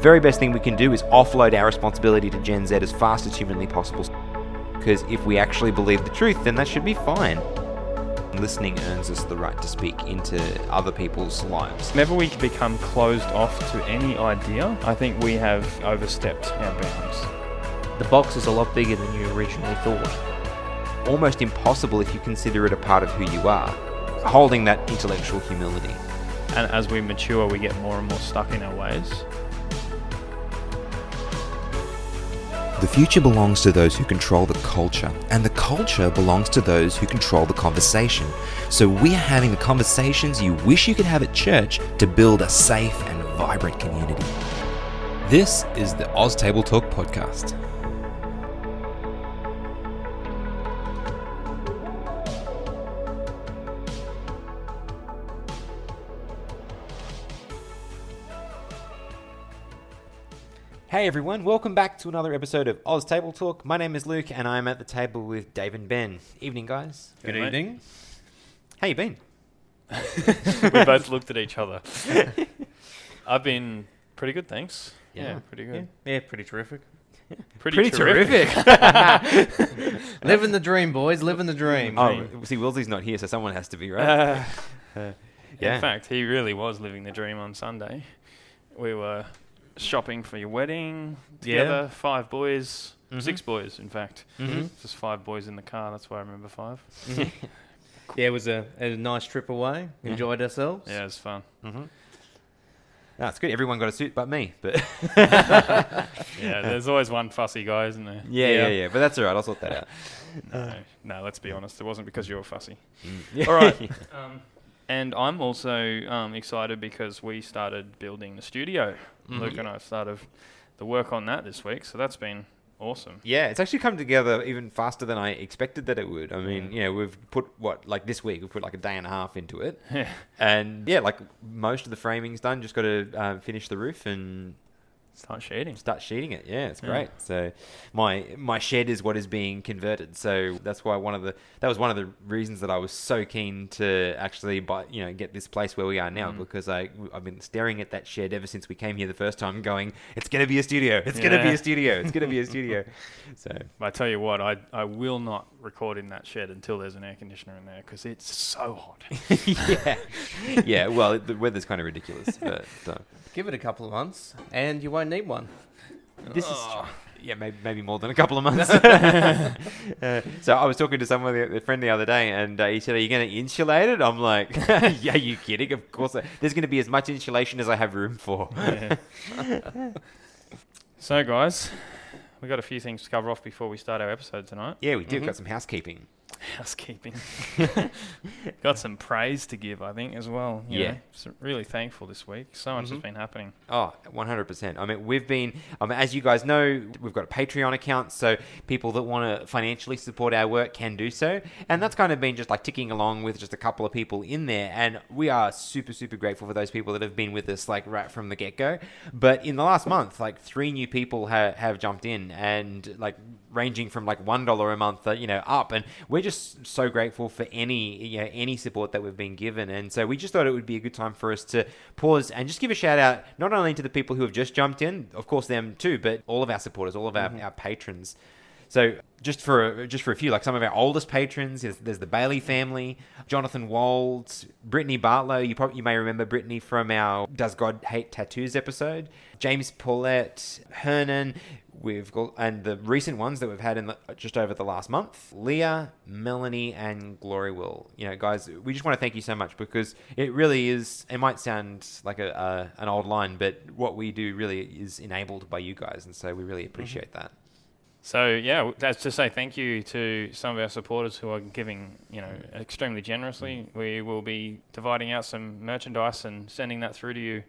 very best thing we can do is offload our responsibility to Gen Z as fast as humanly possible. Because if we actually believe the truth, then that should be fine. Listening earns us the right to speak into other people's lives. Whenever we become closed off to any idea, I think we have overstepped our bounds. The box is a lot bigger than you originally thought. Almost impossible if you consider it a part of who you are. Holding that intellectual humility. And as we mature, we get more and more stuck in our ways. Future belongs to those who control the culture, and the culture belongs to those who control the conversation. So we are having the conversations you wish you could have at church to build a safe and vibrant community. This is the Oz Table Talk podcast. Hey everyone, welcome back to another episode of Oz Table Talk. My name is Luke and I'm at the table with Dave and Ben. Evening, guys. Good Good evening. How you been? we both looked at each other. I've been pretty good, thanks. Yeah, yeah pretty good. Yeah, yeah pretty terrific. Pretty, pretty terrific. terrific. living the dream, boys. Living the dream. Oh, see, Willsy's not here, so someone has to be, right? Uh, uh, yeah. In fact, he really was living the dream on Sunday. We were shopping for your wedding together. Yeah. Five boys, mm-hmm. six boys, in fact. Mm-hmm. Just five boys in the car. That's why I remember 5 mm-hmm. yeah, it was a, a nice trip away. Enjoyed ourselves. Yeah, it was fun. Mm-hmm. That's good. Everyone got a suit but me. But yeah, there's always one fussy guy, isn't there? Yeah, yeah, yeah. yeah. But that's all right. I'll sort that out. no, no. Let's be honest. It wasn't because you were fussy. Mm. All right. Um, and I'm also um, excited because we started building the studio. Mm-hmm. Luke and I started the work on that this week, so that's been awesome. Yeah, it's actually come together even faster than I expected that it would. I mean, yeah. you know, we've put what like this week we've put like a day and a half into it, and yeah, like most of the framing's done. Just got to uh, finish the roof and Start sheeting. Start sheeting it. Yeah, it's great. Yeah. So my my shed is what is being converted. So that's why one of the that was one of the reasons that I was so keen to actually buy you know get this place where we are now mm. because I I've been staring at that shed ever since we came here the first time, going it's gonna be a studio. It's yeah. gonna be a studio. It's gonna be a studio. So I tell you what, I I will not record in that shed until there's an air conditioner in there because it's so hot. yeah, yeah. Well, the weather's kind of ridiculous, but. Uh, Give it a couple of months, and you won't need one. This oh. is yeah, maybe, maybe more than a couple of months. uh, so I was talking to someone, a friend the other day, and uh, he said, "Are you going to insulate it?" I'm like, "Yeah, you kidding? Of course. There's going to be as much insulation as I have room for." Yeah. so, guys, we got a few things to cover off before we start our episode tonight. Yeah, we do. Mm-hmm. Got some housekeeping housekeeping. Got some praise to give, I think, as well. yeah. So really thankful this week. So much mm-hmm. has been happening. Oh, 100%. I mean, we've been, um, as you guys know, we've got a Patreon account, so people that want to financially support our work can do so. And that's kind of been just like ticking along with just a couple of people in there. And we are super, super grateful for those people that have been with us, like, right from the get go. But in the last month, like, three new people ha- have jumped in and, like, ranging from like one dollar a month, uh, you know, up, and we're just so grateful for any you know any support that we've been given, and so we just thought it would be a good time for us to pause and just give a shout out not only to the people who have just jumped in, of course them too, but all of our supporters, all of our, mm-hmm. our patrons. So just for just for a few, like some of our oldest patrons, there's, there's the Bailey family, Jonathan Wald, Brittany Bartlow. You probably you may remember Brittany from our Does God Hate Tattoos episode. James Paulette, Hernan, We've got, and the recent ones that we've had in the, just over the last month, Leah, Melanie, and Glory Will. You know, guys, we just want to thank you so much because it really is. It might sound like a, an old line, but what we do really is enabled by you guys, and so we really appreciate mm-hmm. that. So yeah, that's to say thank you to some of our supporters who are giving, you know, extremely generously. Mm. We will be dividing out some merchandise and sending that through to you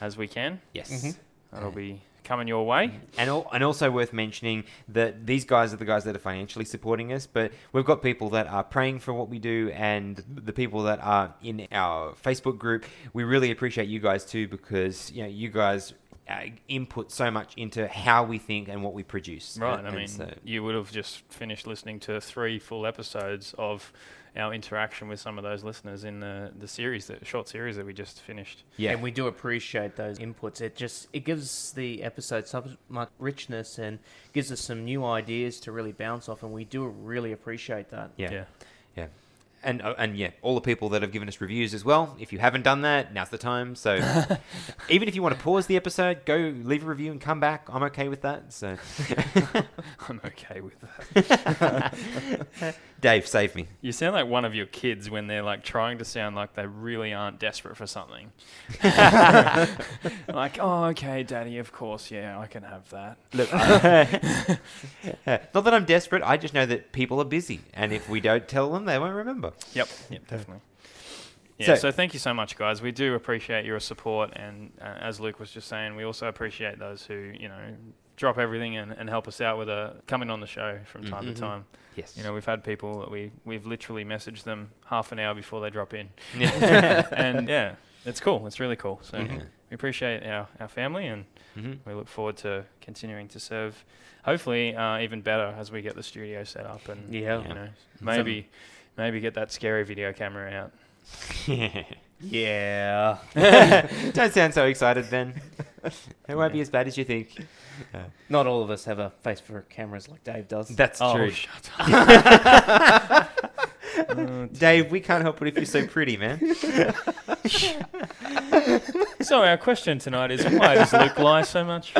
as we can. Yes. Mm-hmm. That'll be coming your way. And and also worth mentioning that these guys are the guys that are financially supporting us, but we've got people that are praying for what we do, and the people that are in our Facebook group. We really appreciate you guys too, because you know you guys uh, input so much into how we think and what we produce. Right. And- I and mean, so- you would have just finished listening to three full episodes of our interaction with some of those listeners in the, the series, the short series that we just finished. yeah, And we do appreciate those inputs. It just it gives the episode so much richness and gives us some new ideas to really bounce off, and we do really appreciate that. yeah, Yeah. And, uh, and yeah, all the people that have given us reviews as well. If you haven't done that, now's the time. So, even if you want to pause the episode, go leave a review and come back. I'm okay with that. So, I'm okay with that. Dave, save me. You sound like one of your kids when they're like trying to sound like they really aren't desperate for something. like, oh, okay, daddy, of course, yeah, I can have that. Look, not that I'm desperate. I just know that people are busy, and if we don't tell them, they won't remember. Yep, yep, definitely. Yeah, So- so, thank you so much, guys. We do appreciate your support, and uh, as Luke was just saying, we also appreciate those who, you know, drop everything and, and help us out with a coming on the show from time Mhm. to time. Yes. You know, we've had people that we we've literally messaged them half an hour before they drop in, and yeah, it's cool. It's really cool. So Mhm. we appreciate our, our family, and Mhm. we look forward to continuing to serve. Hopefully, uh, even better as we get the studio set up, and Yeah. you know, maybe maybe get that scary video camera out. Yeah. Don't sound so excited, Ben. It won't be as bad as you think. Uh, not all of us have a face for cameras like Dave does. That's oh, true. shut up. Oh, Dave, we can't help it if you're so pretty, man. so our question tonight is why does Luke lie so much?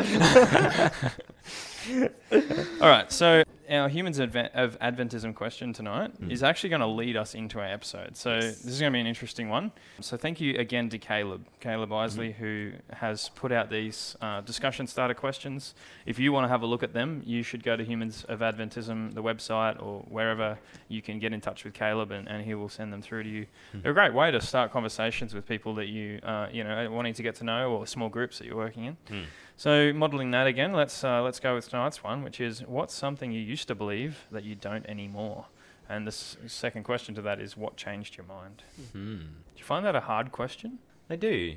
All right, so our humans adva- of Adventism question tonight Mm. is actually going to lead us into our episode. So this is going to be an interesting one. So thank you again to Caleb, Caleb Isley, who has put out these uh, discussion starter questions. If you want to have a look at them, you should go to Humans of Adventism, the website, or wherever you can get in touch with Caleb, and, and he will send them through to you. They're a great way to start conversations with people that you, uh, you know, wanting to get to know, or small groups that you're working in. Hmm. So, modelling that again, let's uh, let's go with tonight's one, which is what's something you used to believe that you don't anymore? And the s- second question to that is what changed your mind? Hmm. Do you find that a hard question? I do.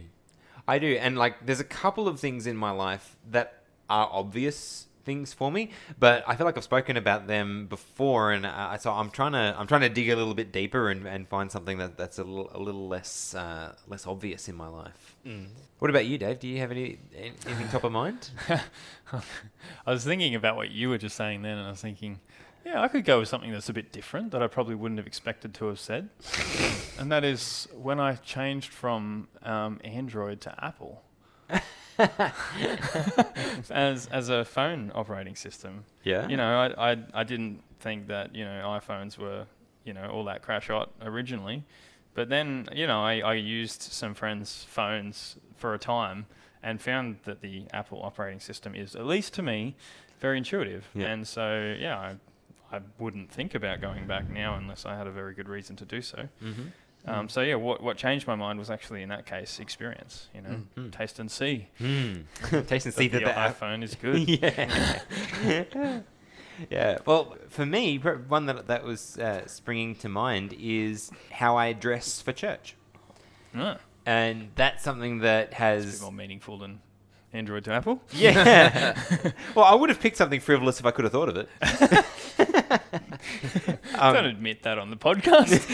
I do. And like, there's a couple of things in my life that are obvious things for me, but I feel like I've spoken about them before, and uh, so I'm trying to I'm trying to dig a little bit deeper and, and find something that, that's a little a little less uh, less obvious in my life. Mm. What about you, Dave? Do you have any anything top of mind? I was thinking about what you were just saying then, and I was thinking, yeah, I could go with something that's a bit different that I probably wouldn't have expected to have said. and that is when I changed from um, Android to Apple. as as a phone operating system, Yeah. you know, I, I I didn't think that you know iPhones were you know all that crash hot originally, but then you know I, I used some friends' phones for a time and found that the Apple operating system is at least to me very intuitive, Yeah. and so yeah I. I wouldn't think about going back now unless I had a very good reason to do so. Mm-hmm. Um, so yeah, what what changed my mind was actually in that case experience. You know, Mhm. taste and see. Mm. Taste and see that that the the iPhone is good. yeah. yeah. Well, for me, one that that was uh, springing to mind is how I dress for church, Ah, and that's something that has. more meaningful than Android to Apple. Yeah. well, I would have picked something frivolous if I could have thought of it. Um, Don't admit that on the podcast.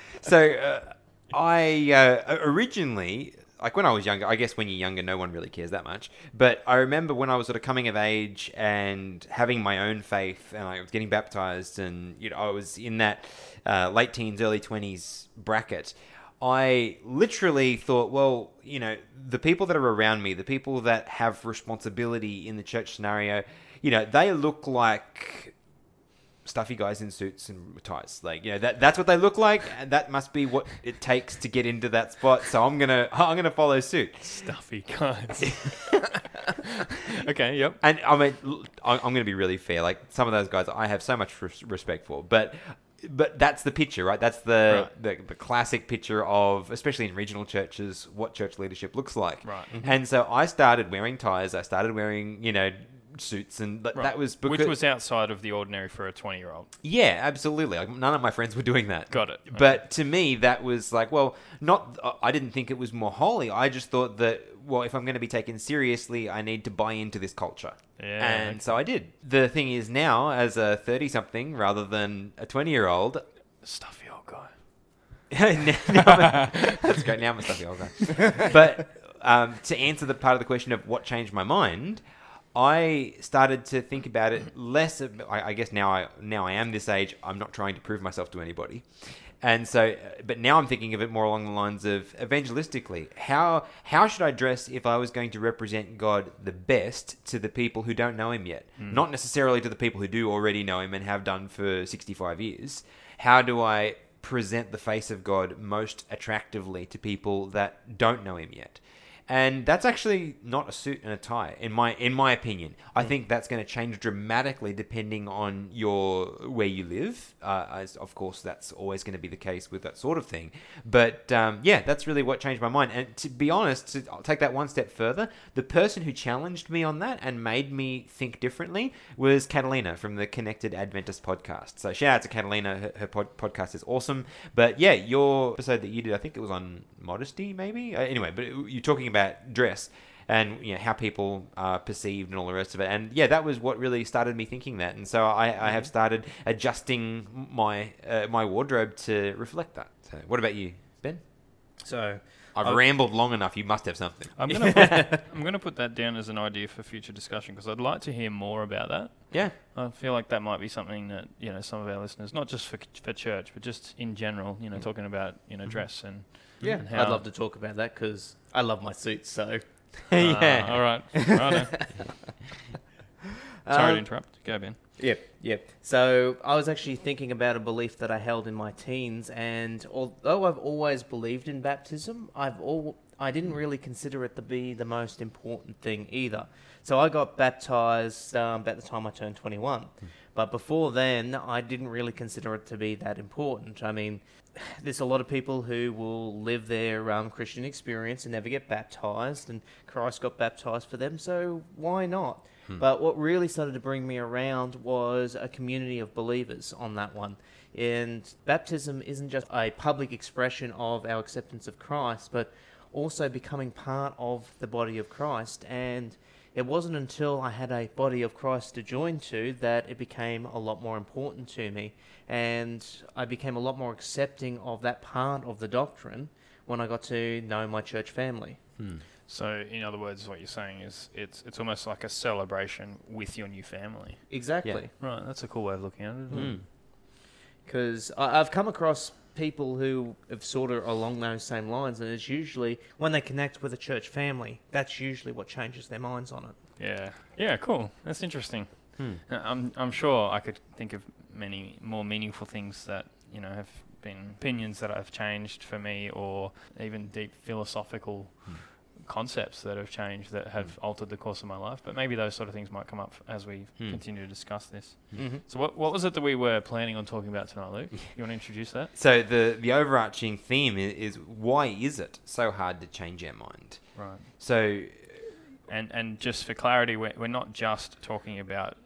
so uh, I uh, originally, like when I was younger, I guess when you're younger, no one really cares that much. But I remember when I was sort of coming of age and having my own faith, and I was getting baptized, and you know, I was in that uh, late teens, early twenties bracket. I literally thought, well, you know, the people that are around me, the people that have responsibility in the church scenario, you know, they look like stuffy guys in suits and ties. Like, you know, that that's what they look like, and that must be what it takes to get into that spot. So I'm gonna I'm gonna follow suit. Stuffy guys. okay, yep. And I mean, I'm gonna be really fair. Like some of those guys, I have so much res- respect for, but. But that's the picture, right? That's the, the the classic picture of, especially in regional churches, what church leadership looks like. Right. Mm-hmm. And so I started wearing ties. I started wearing, you know, suits, and th- Right. that was because Which was outside of the ordinary for a 20 year old. yeah, absolutely. Like none of my friends were doing that. Got it. But to me, that was like, well, not. I didn't think it was more holy. I just thought that, well, if I'm going to be taken seriously, I need to buy into this culture. Yeah, And okay. so I did. The thing is now, as a 30 something rather than a 20 year old, Stuffy old guy. now, now I'm a- that's great. Now I'm a stuffy old guy. But um, to answer the part of the question of what changed my mind, I started to think about it less. Of, I, I guess now I now I am this age. I'm not trying to prove myself to anybody, and so. Uh, but now I'm thinking of it more along the lines of evangelistically. How how should I dress if I was going to represent God the best to the people who don't know Him yet? Hmm. Not necessarily to the people who do already know Him and have done for 65 years. How do I present the face of God most attractively to people that don't know Him yet? And that's actually not a suit and a tie, in my in my opinion. I think that's going to change dramatically depending on your where you live. Uh, as of course, that's always going to be the case with that sort of thing. But um, yeah, that's really what changed my mind. And to be honest, to, I'll take that one step further. The person who challenged me on that and made me think differently was Catalina from the Connected Adventist podcast. So shout out to Catalina. Her, her pod, podcast is awesome. But yeah, your episode that you did, I think it was on modesty, maybe. Uh, anyway, but it, you're talking about dress and you know how people are perceived and all the rest of it. And yeah, that was what really started me thinking that. And so I, I have started adjusting my uh, my wardrobe to reflect that. So what about you, Ben? So I've Oh. rambled long enough. You must have something. I'm gonna put, I'm gonna put that down as an idea for future discussion because I'd like to hear more about that. Yeah. I feel like that might be something that you know some of our listeners, not just for for church, but just in general, you know, Mm. talking about you know Mhm. dress and yeah, and I'd love to talk about that because I love my suits. So yeah. Ah, all right. Righto. Sorry to Um, interrupt. Go Ben. Yep, yep. So I was actually thinking about a belief that I held in my teens, and although I've always believed in baptism, I've all I didn't really consider it to be the most important thing either. So I got baptized um, about the time I turned 21, but before then I didn't really consider it to be that important. I mean, there's a lot of people who will live their um, Christian experience and never get baptized, and Christ got baptized for them, so why not? But what really started to bring me around was a community of believers on that one. And baptism isn't just a public expression of our acceptance of Christ, but also becoming part of the body of Christ. And it wasn't until I had a body of Christ to join to that it became a lot more important to me. And I became a lot more accepting of that part of the doctrine when I got to know my church family. So, in other words, what you're saying is it's it's almost like a celebration with your new family. Exactly. Right. That's a cool way of looking at it. Isn't it? Mm. because I've come across people who have sort of along those same lines, and it's usually when they connect with a church family, that's usually what changes their minds on it. Yeah. Yeah. Cool. That's interesting. Hmm. Uh, I'm I'm sure I could think of many more meaningful things that you know have been opinions that have changed for me, or even deep philosophical Hmm. Concepts that have changed that have altered the course of my life. But maybe those sort of things might come up as we Hmm. continue to discuss this. Mm-hmm. So, what what was it that we were planning on talking about tonight, Luke? You want to introduce that? So the the overarching theme is, is why is it so hard to change our mind? Right. So And and just for clarity, we're, we're not just talking about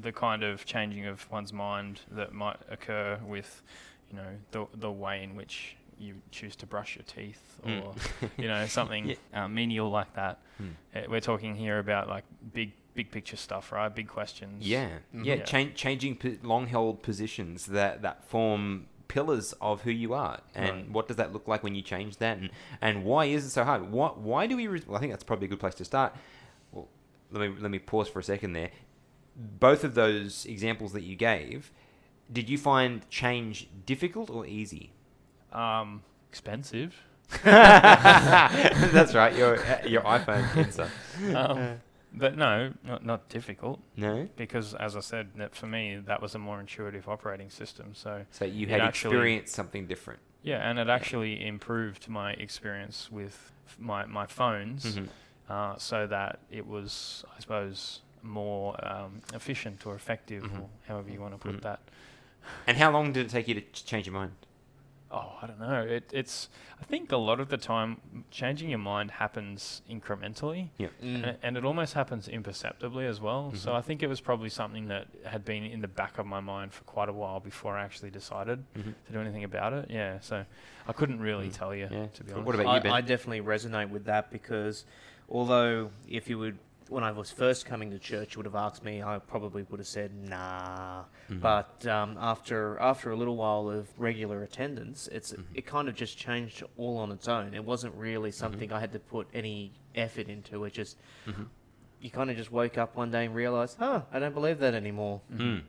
the kind of changing of one's mind that might occur with, you know, the the way in which you choose to brush your teeth or Mm. you know something Yeah. uh, menial like that. Hmm. Uh, we're talking here about like big big picture stuff, right? Big questions. Yeah, Mhm. yeah, Yeah. Chan- changing p- long-held positions that that form pillars of who you are, and Right. what does that look like when you change that, and and why is it so hard? Why why do we? Re- well, I think that's probably a good place to start. Well, let me let me pause for a second there. Both of those examples that you gave, did you find change difficult or easy? Um, expensive. that's right. Your your iPhone answer. Um, but no, not not difficult No. because, as I said, that for me that was a more intuitive operating system. So So you had actually- experienced something different. Yeah, and it actually improved my experience with my my phones, Mhm. uh, so that it was, I suppose, more um, efficient or effective, Mhm. or however you want to put Mhm. that. And how long did it take you to ch- change your mind? Oh, I don't know. It, it's. I think a lot of the time, changing your mind happens incrementally, Yeah. Mm. a- and it almost happens imperceptibly as well. So Mhm. I think it was probably something that had been in the back of my mind for quite a while before I actually decided Mhm. to do anything about it. Yeah. So I couldn't really Mm. tell you, Yeah. to be honest. What honest. about you, I, I definitely resonate with that because although if you would when I was first coming to church, you would have asked me, I probably would have said nah. Mhm. But um, after after a little while of regular attendance, it's Mhm. it kind of just changed all on its own. It wasn't really something I had to put any effort into. It just Mhm. you kind of just woke up one day and realized, huh, I don't believe that anymore. Mm.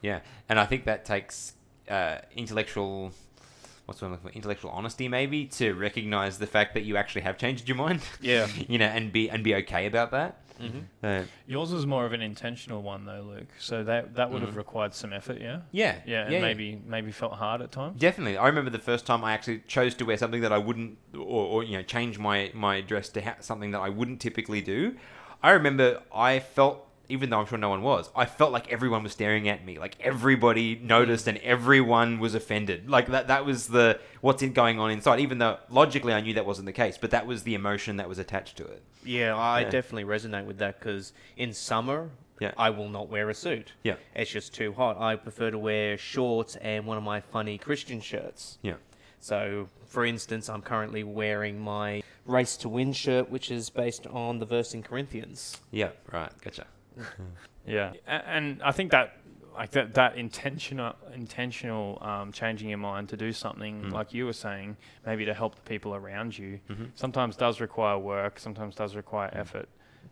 Yeah, and I think that takes uh, intellectual, what's the word I'm looking for? Intellectual honesty, maybe, to recognize the fact that you actually have changed your mind. Yeah. you know, and be and be okay about that. Mm-hmm. Uh, Yours was more of an intentional one, though, Luke. So that that would have Mhm. required some effort, yeah. yeah, Yeah, and maybe maybe felt hard at times. Definitely, I remember the first time I actually chose to wear something that I wouldn't, or, or you know, change my my dress to ha- something that I wouldn't typically do. I remember I felt, even though I'm sure no one was, I felt like everyone was staring at me, like everybody noticed and everyone was offended. Like that, that was the what's in going on inside. Even though logically I knew that wasn't the case, but that was the emotion that was attached to it. Yeah, I Yeah. definitely resonate with that because in summer, Yeah. I will not wear a suit. Yeah. It's just too hot. I prefer to wear shorts and one of my funny Christian shirts. Yeah. So, for instance, I'm currently wearing my Race to Win shirt, which is based on the verse in Corinthians. Yeah. Right. Gotcha. Yeah, and I think that like that that intentional intentional um, changing your mind to do something Mm. like you were saying, maybe to help the people around you, Mhm. sometimes does require work, sometimes does require effort,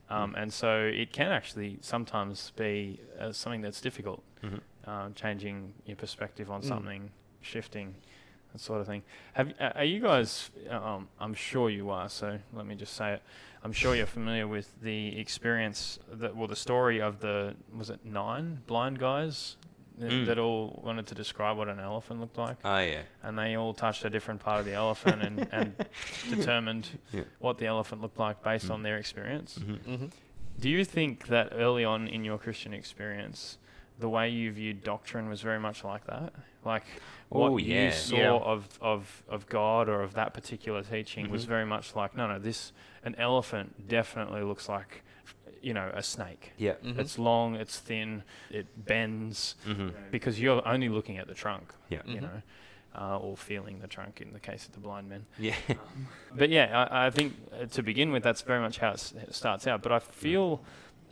um, and so it can actually sometimes be uh, something that's difficult, Mhm. um, changing your perspective on Mm. something, shifting. That sort of thing. Have uh, are you guys? Um, I'm sure you are. So let me just say it. I'm sure you're familiar with the experience that, well, the story of the was it nine blind guys that, Mm. that all wanted to describe what an elephant looked like, Oh yeah. and they all touched a different part of the elephant and, and determined Yeah. what the elephant looked like based Mm. on their experience. Mhm. Mm-hmm. Do you think that early on in your Christian experience, the way you viewed doctrine was very much like that? Like what Oh, you saw Yeah. of, of, of God or of that particular teaching was Mhm. very much like, no, no, this an elephant definitely looks like, you know, a snake. Yeah. Mm-hmm. It's long, it's thin, it bends hmm because you're only looking at the trunk, Yeah. you Mhm. know, uh, or feeling the trunk in the case of the blind men. Yeah. But yeah, I, I think uh, to begin with, that's very much how it s- it starts out. But I feel,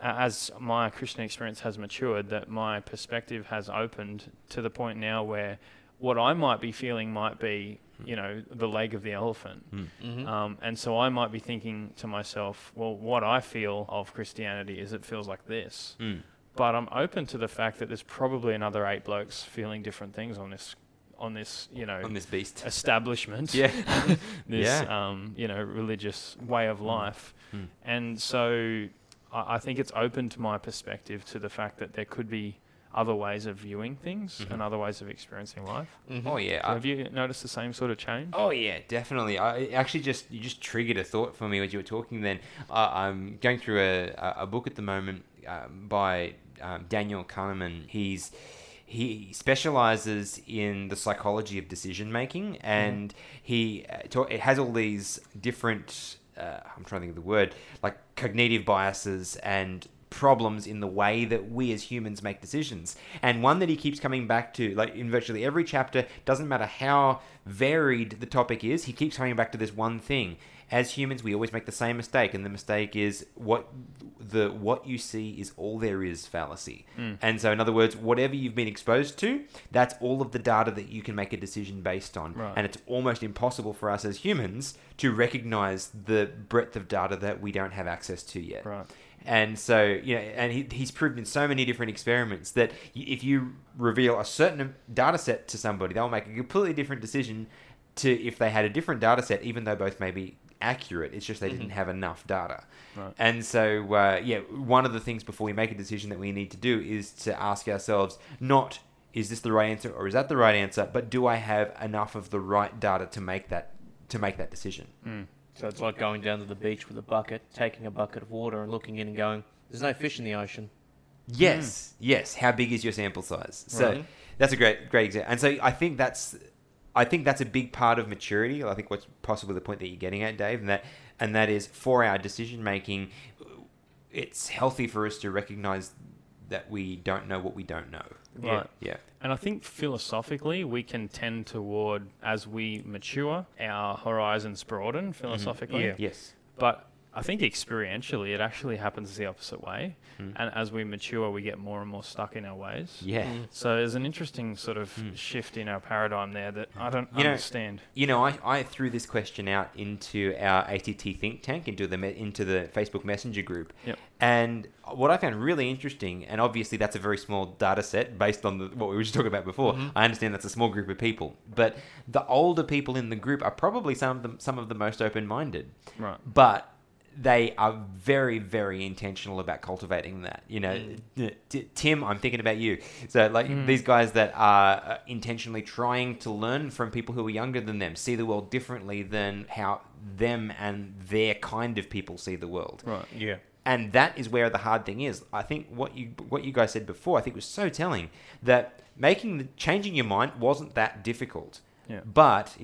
as my Christian experience has matured, that my perspective has opened to the point now where what I might be feeling might be, you know, the leg of the elephant. Mm. Mm-hmm. Um, and so I might be thinking to myself, well, what I feel of Christianity is it feels like this. Mm. But I'm open to the fact that there's probably another eight blokes feeling different things on this, on this, you know, On this beast. establishment Yeah. this Yeah. um, you know religious way of life Mm. and so I, I think it's opened my perspective to the fact that there could be other ways of viewing things Mhm. and other ways of experiencing life Mm-hmm. Oh yeah. I- have you noticed the same sort of change Oh yeah, definitely. I actually just you just triggered a thought for me as you were talking. Then uh, I'm going through a, a a book at the moment um, by um, Daniel Kahneman. He's he specializes in the psychology of decision making, and he uh, ta- it has all these different. Uh, I'm trying to think of the word like cognitive biases and problems in the way that we as humans make decisions. And one that he keeps coming back to, like in virtually every chapter, doesn't matter how varied the topic is, he keeps coming back to this one thing. As humans, we always make the same mistake, and the mistake is what the what you see is all there is fallacy. Mm. And so, in other words, whatever you've been exposed to, that's all of the data that you can make a decision based on. Right. And it's almost impossible for us as humans to recognize the breadth of data that we don't have access to yet. right And so, you know, and he, he's proved in so many different experiments that if you reveal a certain data set to somebody, they'll make a completely different decision to if they had a different data set, even though both may be accurate. It's just they didn't Mhm. have enough data. right And so, uh, yeah, one of the things before we make a decision that we need to do is to ask ourselves not is this the right answer or is that the right answer, but do I have enough of the right data to make that to make that decision? mm. So it's like going down to the beach with a bucket, taking a bucket of water, and looking in and going, "There's no fish in the ocean." Yes, yes. How big is your sample size? So Right. that's a great, great example. And so I think that's, I think that's a big part of maturity. I think what's possibly the point that you're getting at, Dave, and that and that is for our decision making. It's healthy for us to recognize that we don't know what we don't know. Right. Yeah. And I think philosophically, we can tend toward, as we mature, our horizons broaden mm-hmm. philosophically. Yeah. Yes. But I think experientially, it actually happens the opposite way. Mm. And as we mature, we get more and more stuck in our ways. Yeah. Mm. So there's an interesting sort of Mm. shift in our paradigm there that I don't You know- understand. You know, I, I threw this question out into our ATT think tank, into the me- into the Facebook Messenger group, Yep. and what I found really interesting, and obviously that's a very small data set based on the, what we were just talking about before. Mhm. I understand that's a small group of people, but the older people in the group are probably some of them some of the most open minded, Right. but they are very very intentional about cultivating that you know Mm. T- tim i'm thinking about you so like Mm. these guys that are uh, intentionally trying to learn from people who are younger than them see the world differently than how them and their kind of people see the world Right. Yeah. and that is where the hard thing is. I think what you what you guys said before, I think was so telling that making the changing your mind wasn't that difficult. Yeah. But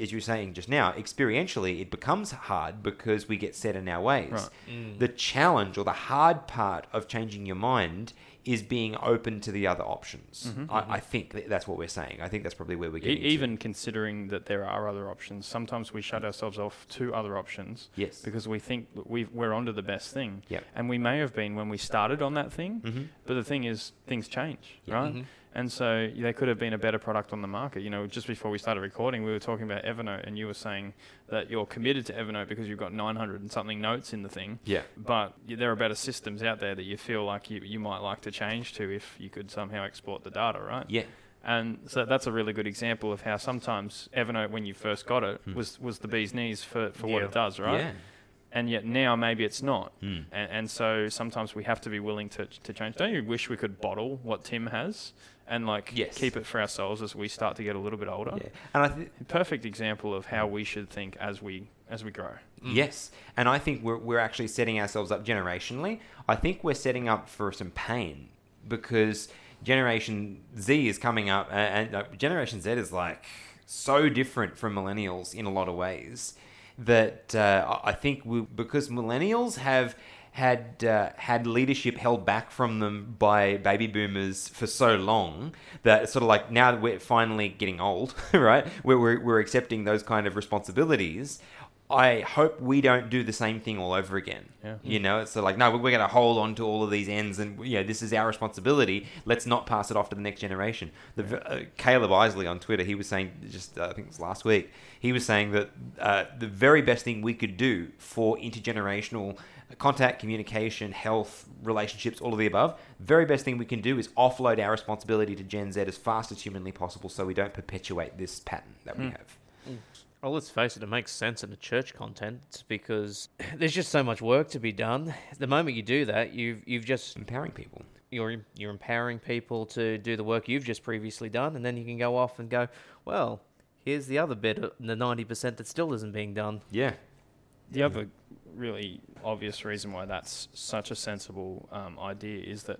as you were saying just now, experientially, it becomes hard because we get set in our ways. Right. Mm. The challenge or the hard part of changing your mind is being open to the other options. Mhm. I, I think that's what we're saying. I think that's probably where we're E- getting. to. even considering that there are other options, sometimes we shut ourselves off to other options yes, because we think we've, we're onto the best thing. Yep. And we may have been when we started on that thing, hmm but the thing is, things change, Yeah. right? Mhm. And so there could have been a better product on the market. You know, just before we started recording, we were talking about Evernote, and you were saying that you're committed to Evernote because you've got 900 and something notes in the thing. yeah, But there are better systems out there that you feel like you, you might like to change to if you could somehow export the data, right? yeah, And so that's a really good example of how sometimes Evernote, when you first got it, Hmm. was, was the bee's knees for, for what it does, right? yeah. And yet now maybe it's not. Hmm. And, and so sometimes we have to be willing to, to change. Don't you wish we could bottle what Tim has and like Yes. keep it for ourselves as we start to get a little bit older? yeah. And I think. Perfect example of how we should think as we as we grow. Mm. Yes, and I think we're we're actually setting ourselves up generationally. I think we're setting up for some pain because Generation Z is coming up, a- and, uh, Generation Z is like so different from millennials in a lot of ways that uh, I I think we, because millennials have had uh, had leadership held back from them by baby boomers for so long that it's sort of like now that we're finally getting old, right? We're, we're, we're accepting those kind of responsibilities. I hope we don't do the same thing all over again. Yeah. You know, it's of like, no, we're going to hold on to all of these ends and, you know, this is our responsibility. Let's not pass it off to the next generation. The, uh, Caleb Isley on Twitter, he was saying, just uh, I think it was last week, he was saying that uh, the very best thing we could do for intergenerational contact, communication, health, relationships, all of the above, very best thing we can do is offload our responsibility to Gen Z as fast as humanly possible so we don't perpetuate this pattern that we Hmm. have. Well, let's face it, it makes sense in the church content because there's just so much work to be done. The moment you do that, you've you've just Empowering people. you're you're empowering people to do the work you've just previously done, and then you can go off and go, well, here's the other bit, uh, the ninety percent that still isn't being done. Yeah. The other really obvious reason why that's such a sensible um, idea is that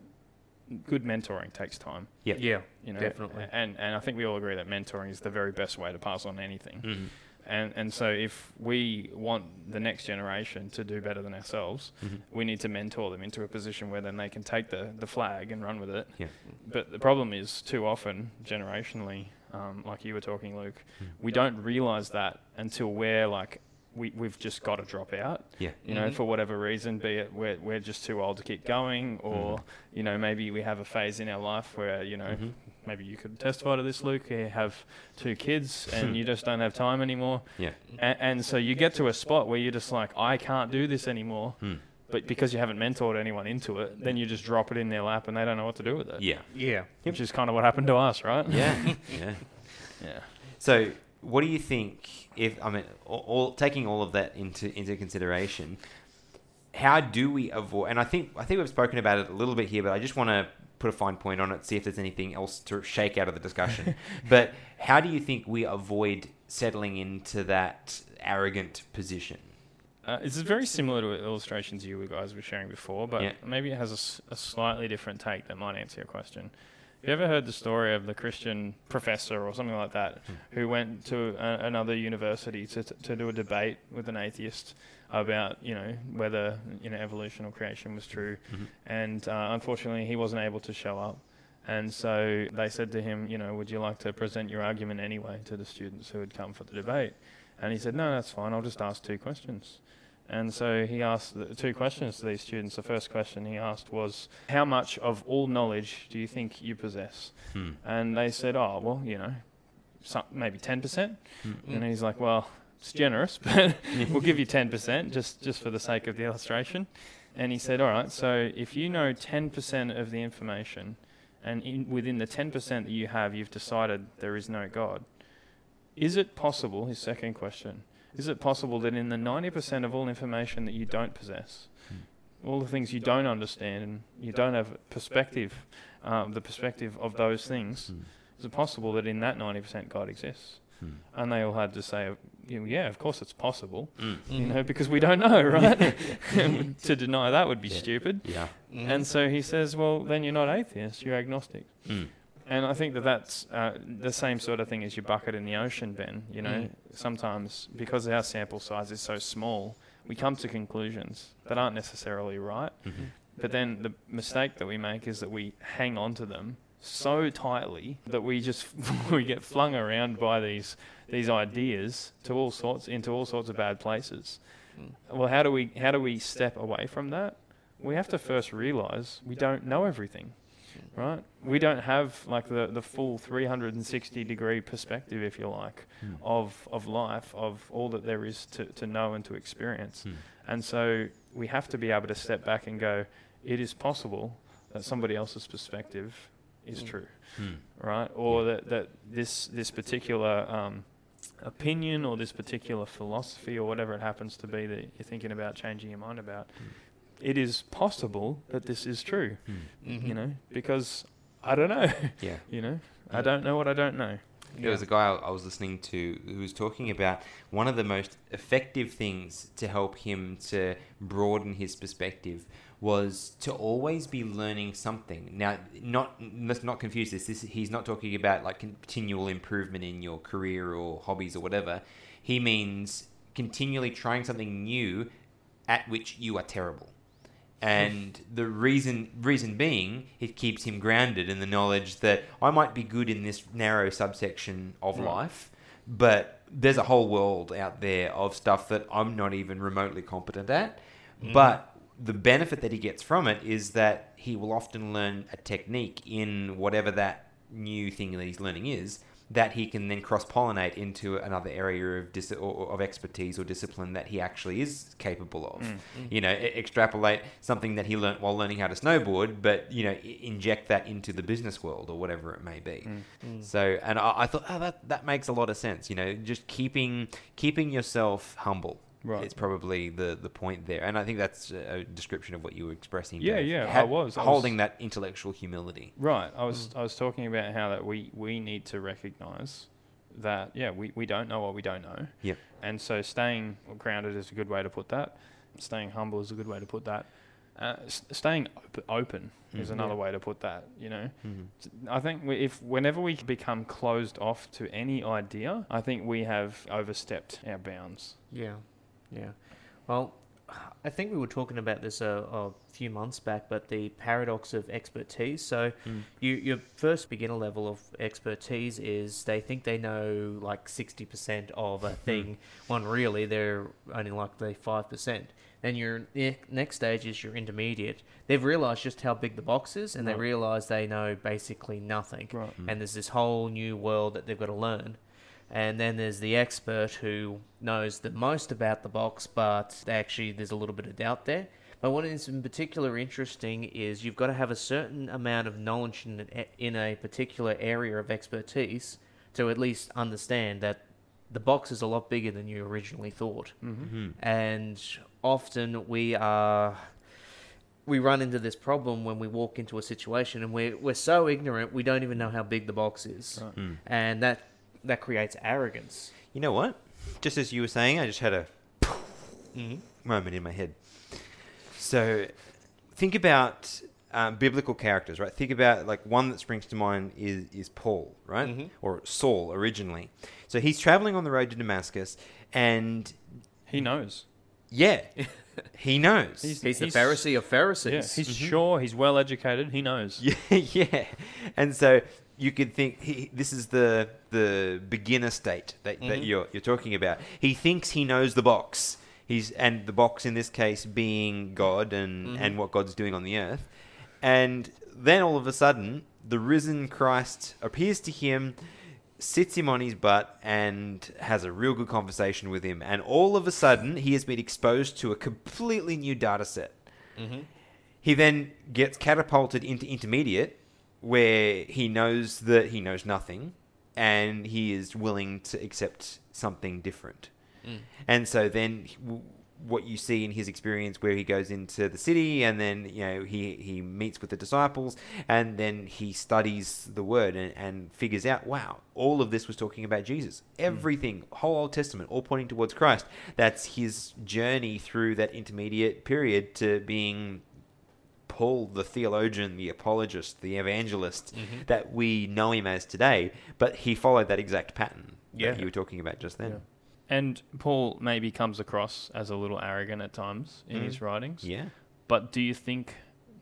good mentoring takes time. Yeah. Yeah. You know, Definitely. And and I think we all agree that mentoring is the very best way to pass on anything. Mm-hmm. And and so if we want the next generation to do better than ourselves, Mhm. we need to mentor them into a position where then they can take the, the flag and run with it. Yeah. But the problem is too often generationally, um, like you were talking, Luke, Mm. we don't realize that until we're like we we've just got to drop out. Yeah. You know, Mhm. for whatever reason, be it we're we're just too old to keep going, or you know maybe we have a phase in our life where you know Mhm. maybe you could testify to this, Luke. You have two kids and you just don't have time anymore. Yeah. And, and so you get to a spot where you're just like, I can't do this anymore. Hmm. But because you haven't mentored anyone into it, then you just drop it in their lap and they don't know what to do with it. Yeah. Yeah. Which is kind of what happened to us, right? Yeah. yeah. Yeah. So, what do you think? If I mean, all, all taking all of that into into consideration, how do we avoid? And I think I think we've spoken about it a little bit here, but I just want to put a fine point on it, see if there's anything else to shake out of the discussion. but how do you think we avoid settling into that arrogant position? Uh, this is very similar to illustrations you guys were sharing before, but Yeah. maybe it has a slightly different take that might answer your question. You ever heard the story of the Christian professor or something like that who went to a, another university to, to do a debate with an atheist about you know whether you know evolution or creation was true, Mhm. and uh, unfortunately he wasn't able to show up. And so they said to him, you know, would you like to present your argument anyway to the students who had come for the debate? And he said, no, that's fine. I'll just ask two questions. And so he asked two questions to these students. The first question he asked was, How much of all knowledge do you think you possess? Hmm. And they said, Oh, well, you know, some, maybe 10%. Hmm. And he's like, Well, it's generous, but we'll give you 10% just, just for the sake of the illustration. And he said, All right, so if you know 10% of the information, and in, within the 10% that you have, you've decided there is no God, is it possible, his second question, is it possible that in the 90% of all information that you don't possess, all the things you don't understand and you don't have perspective, um, the perspective of those things, Hmm. is it possible that in that 90% God exists? Hmm. And they all had to say, yeah, of course it's possible, Mm. you know, because we don't know, right? to deny that would be Yeah. stupid. Yeah. Mm. And so he says, well, then you're not atheist, you're agnostic. And I think that that's uh, the same sort of thing as your bucket in the ocean, Ben. You know, Mm. sometimes because our sample size is so small, we come to conclusions that aren't necessarily right. Mhm. But then the mistake that we make is that we hang on to them so tightly that we just we get flung around by these these ideas to all sorts into all sorts of bad places. Mm. Well, how do we how do we step away from that? We have to first realize we don't know everything right? We don't have like the, the full 360 degree perspective, if you like, Mm. of, of life, of all that there is to, to know and to experience. Mm. And so we have to be able to step back and go, it is possible that somebody else's perspective is Mm. true, Mm. right? Or that, that this, this particular um, opinion or this particular philosophy or whatever it happens to be that you're thinking about changing your mind about, it is possible that this is true Mm. Mhm. you know, because I don't know, Yeah. you know, I don't know what I don't know. There was a guy I I was listening to who was talking about one of the most effective things to help him to broaden his perspective was to always be learning something. Now, not let's not confuse this. This he's not talking about like continual improvement in your career or hobbies or whatever. He means continually trying something new at which you are terrible. And the reason reason being, it keeps him grounded in the knowledge that I might be good in this narrow subsection of Right. life, but there's a whole world out there of stuff that I'm not even remotely competent at. Hmm. But the benefit that he gets from it is that he will often learn a technique in whatever that new thing that he's learning is that he can then cross pollinate into another area of dis- of expertise or discipline that he actually is capable of. Mm. You know, e- extrapolate something that he learned while learning how to snowboard, but you know, i- inject that into the business world or whatever it may be. Mm. Mm. So, and I, I thought, oh, that that makes a lot of sense. You know, just keeping keeping yourself humble. Right. It's probably the the point there, and I think that's a a description of what you were expressing. Yeah, Dave. yeah, Ha- I was. I was- holding that intellectual humility. Right. I was I was talking about how that we we need to recognize that yeah we, we don't know what we don't know. Yep. And so staying grounded is a good way to put that. Staying humble is a good way to put that. Uh, s- staying op- open is Mhm. another Yeah. way to put that. You know. Mhm. I think we, if whenever we become closed off to any idea, I think we have overstepped our bounds. Yeah, yeah. Well, I think we were talking about this a, a few months back, but the paradox of expertise. So, Mm. you, your first beginner level of expertise is they think they know like 60% of a thing, when really they're only like the 5%. Then your ne- next stage is your intermediate. They've realized just how big the box is, and they realize they know basically nothing Right. Mm. and there's this whole new world that they've got to learn. And then there's the expert who knows the most about the box, but actually there's a little bit of doubt there. But what is in particular interesting is you've got to have a certain amount of knowledge in, an, in a particular area of expertise to at least understand that the box is a lot bigger than you originally thought Mm-hmm. Mhm. and often we are we run into this problem when we walk into a situation and we're, we're so ignorant we don't even know how big the box is Right. Mm. and that that creates arrogance You know what? Just as you were saying, I just had a mm-hmm. moment in my head. So, think about um, biblical characters, right? Think about like one that springs to mind is is Paul, right, Mhm. or Saul originally. So he's traveling on the road to Damascus, and He knows. yeah, he knows. He's- He's the He's- Pharisee of Yeah, Pharisees. he's sure. He's well educated. He knows. Yeah, yeah. And so you could think he, this is the the beginner state that, that Mhm. you're you're talking about. He thinks he knows the box. He's and the box in this case being God and Mhm. and what God's doing on the earth. And then all of a sudden, the risen Christ appears to him, sits him on his butt, and has a real good conversation with him. And all of a sudden, he has been exposed to a completely new data set. hmm He then gets catapulted into intermediate, where he knows that he knows nothing, and he is willing to accept something different. Mm. And so then what you see in his experience where he goes into the city and then you know he, he meets with the disciples and then he studies the word and, and figures out wow all of this was talking about jesus everything whole old testament all pointing towards christ that's his journey through that intermediate period to being Paul, the theologian, the apologist, the evangelist Mhm. that we know him as today, but he followed that exact pattern Yeah. that you were talking about just then. Yeah. And Paul maybe comes across as a little arrogant at times in Mm. his writings. Yeah. But do you think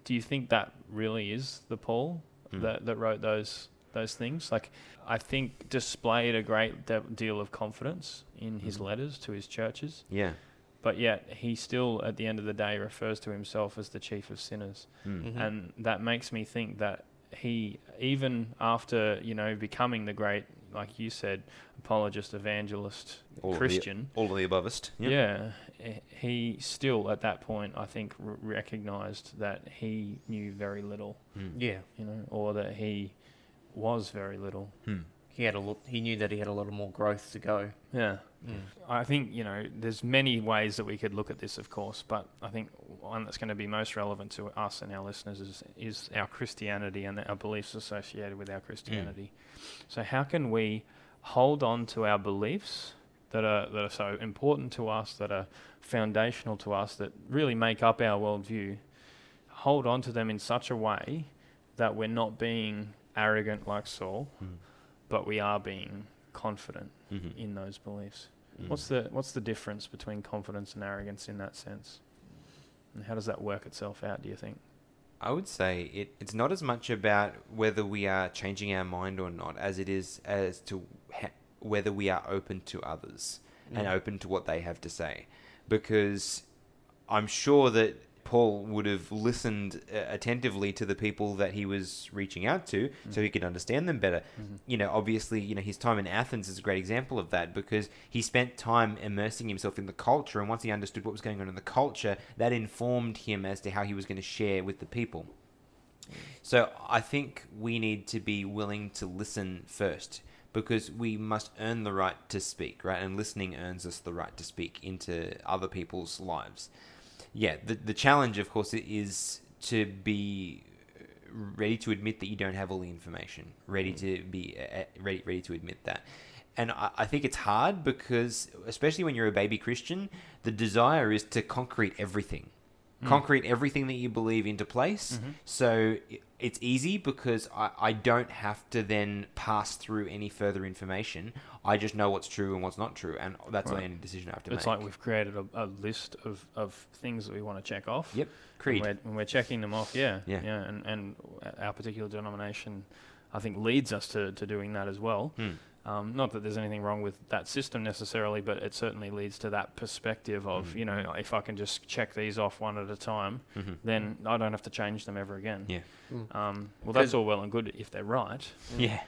do you think that really is the Paul Mm. that, that wrote those those things? Like I think displayed a great de- deal of confidence in his Mhm. letters to his churches, Yeah. But yet he still at the end of the day refers to himself as the chief of sinners. Mm. Mhm. And that makes me think that he even after, you know, becoming the great like you said, apologist, evangelist, All of the- Christian, All of the abovest. Yep. yeah, he still at that point I think r- recognized that he knew very little, Mm. Yeah. you know, or that he was very little. Hmm. He had a lot. He knew that he had a lot of more growth to go. Yeah. Mm. I think you know there's many ways that we could look at this, of course, but I think one that's going to be most relevant to us and our listeners is, is our Christianity and our beliefs associated with our Christianity. So how can we hold on to our beliefs that are that are so important to us, that are foundational to us, that really make up our worldview? Hold on to them in such a way that we're not being arrogant like Saul, Mm. but we are being confident Mhm. in those beliefs. Mm. What's the what's the difference between confidence and arrogance in that sense? And how does that work itself out, do you think? I would say it, it's not as much about whether we are changing our mind or not as it is as to ha- whether we are open to others and Mm. open to what they have to say. Because I'm sure that Paul would have listened uh, attentively to the people that he was reaching out to so he could understand them better. You know, obviously, you know, his time in Athens is a great example of that because he spent time immersing himself in the culture and once he understood what was going on in the culture, that informed him as to how he was going to share with the people. So I think we need to be willing to listen first because we must earn the right to speak, right? And listening earns us the right to speak into other people's lives. Yeah, the the challenge, of course, is to be uh, ready to admit that you don't have all the information, ready mm. to be uh, uh, ready ready to admit that. And I, I think it's hard because, especially when you're a baby Christian, the desire is to concrete everything Mm. concrete everything that you believe into place. Mhm. So it's easy because I, I don't have to then pass through any further information. I just know what's true and what's not true, and that's the Right. only decision I have to It's make. It's like we've created a, a list of, of things that we want to check off. Yep, And creed. we're, and we're checking them off, yeah. Yeah. Yeah. And, and our particular denomination, I think, leads us to, to doing that as well. Hmm. Um, not that there's anything wrong with that system necessarily, but it certainly leads to that perspective of, Mhm. you know, if I can just check these off one at a time, Mhm. then I don't have to change them ever again. Yeah. Mm. Um, well, that's all well and good if they're right. Yeah.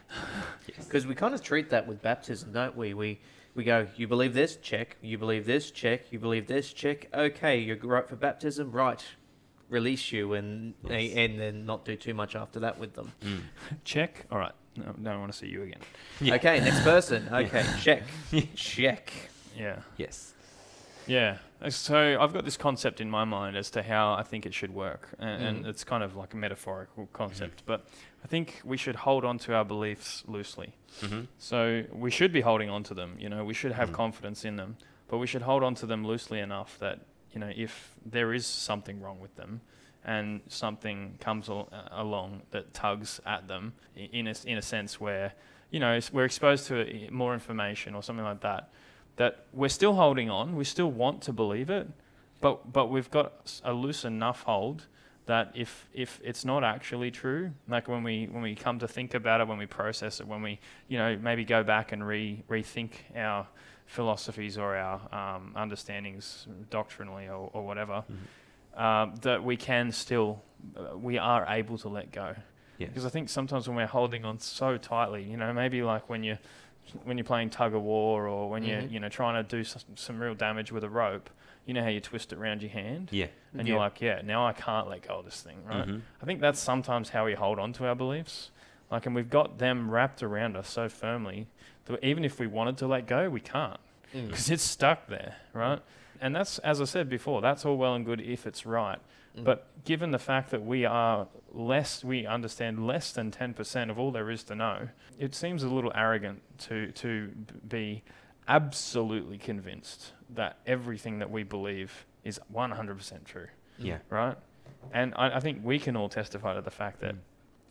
Because we kind of treat that with baptism, don't we? We we go, you believe this, check. You believe this, check. You believe this, check. Okay, you're right for baptism, right? Release you, and Yes. and then not do too much after that with them. Mm. Check. All right. No, don't want to see you again. Yeah. Okay, next person. Okay, check, check. Yeah. Yes. Yeah. Uh, So I've got this concept in my mind as to how I think it should work, and, and Mm. it's kind of like a metaphorical concept. But I think we should hold on to our beliefs loosely. hmm So we should be holding on to them. You know, we should have Mhm. confidence in them, but we should hold on to them loosely enough that you know if there is something wrong with them, and something comes al- uh, along that tugs at them in a, in a sense where you know we're exposed to more information or something like that that we're still holding on we still want to believe it but but we've got a loose enough hold that if if it's not actually true like when we when we come to think about it when we process it when we you know maybe go back and re rethink our philosophies or our um, understandings doctrinally or, or whatever um, that we can still uh, we are able to let go Yes. because I think sometimes when we're holding on so tightly you know maybe like when you're when you're playing tug of war or when Mhm. you're you know trying to do some, some real damage with a rope you know how you twist it around your hand Yeah. and Yeah. you're like yeah now I can't let go of this thing right Mhm. I think that's sometimes how we hold on to our beliefs. Like, and we've got them wrapped around us so firmly that even if we wanted to let go, we can't Mm. because it's stuck there, right? And that's, as I said before, that's all well and good if it's right. Mm. But given the fact that we are less, we understand less than 10% of all there is to know, it seems a little arrogant to, to be absolutely convinced that everything that we believe is 100% true Yeah. right? And I, I think we can all testify to the fact that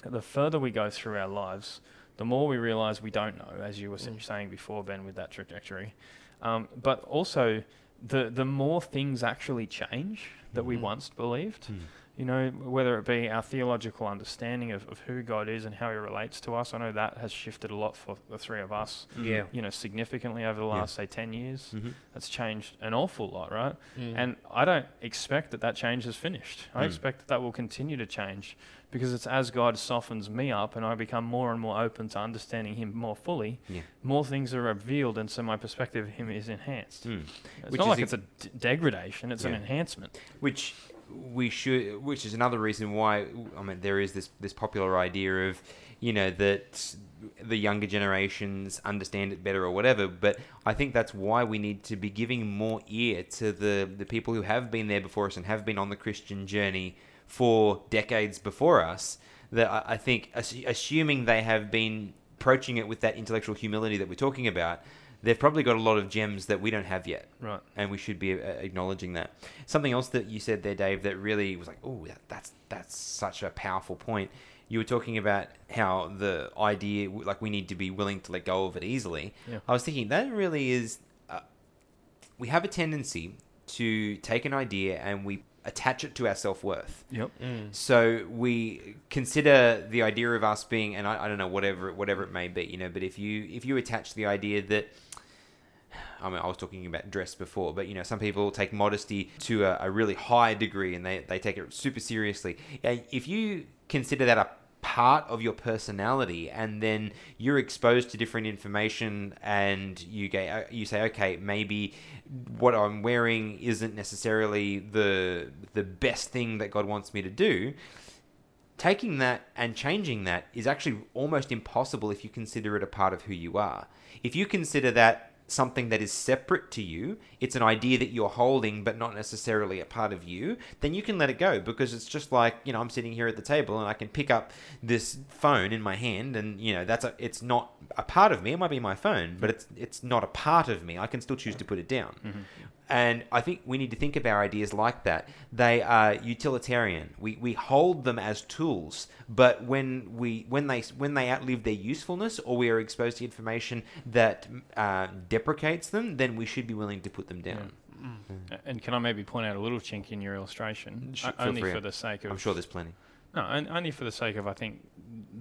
the further we go through our lives, the more we realize we don't know, as you were Mm. saying before, Ben, with that trajectory. Um, but also, the the more things actually change that we Mhm. once believed, Mm. You know, whether it be our theological understanding of, of who God is and how He relates to us. I know that has shifted a lot for the three of us, Yeah. you know, significantly over the Yeah. last say ten years. Mhm. That's changed an awful lot, right? Mm. And I don't expect that that change is finished. I Mm. expect that that will continue to change because it's as God softens me up and I become more and more open to understanding Him more fully, Yeah. more things are revealed, and so my perspective of Him is enhanced. Mm. It's Which not is like it's a d- degradation; it's an enhancement. which we should which is another reason why I mean there is this this popular idea of you know that the younger generations understand it better or whatever but I think that's why we need to be giving more ear to the the people who have been there before us and have been on the Christian journey for decades before us that I, I think assuming they have been approaching it with that intellectual humility that we're talking about they've probably got a lot of gems that we don't have yet Right. and we should be uh, acknowledging that. Something else that you said there, Dave, that really was like, oh, that, that's that's such a powerful point. You were talking about how the idea, like, we need to be willing to let go of it easily. Yeah. I was thinking that really is. Uh, we have a tendency to take an idea and we attach it to our self worth. Yep. Mm. So we consider the idea of us being, and I, I don't know whatever whatever it may be, you know. But if you if you attach the idea that, I mean, I was talking about dress before, but you know, some people take modesty to a, a really high degree and they they take it super seriously. And If you consider that a part of your personality and then you're exposed to different information and you go uh, you say okay maybe what I'm wearing isn't necessarily the the best thing that God wants me to do taking that and changing that is actually almost impossible if you consider it a part of who you are if you consider that something that is separate to you it's an idea that you're holding but not necessarily a part of you then you can let it go because it's just like you know i'm sitting here at the table and i can pick up this phone in my hand and you know that's a it's not a part of me. It might be my phone but it's it's not a part of me. I can still choose to put it down mm-hmm. And I think we need to think of our ideas like that. They are utilitarian. We, we hold them as tools, but when we when they when they outlive their usefulness, or we are exposed to information that uh, deprecates them, then we should be willing to put them down. A- And can I maybe point out a little chink in your illustration, Sh- O- only for the sake of I'm sure there's plenty. No, on- only for the sake of I think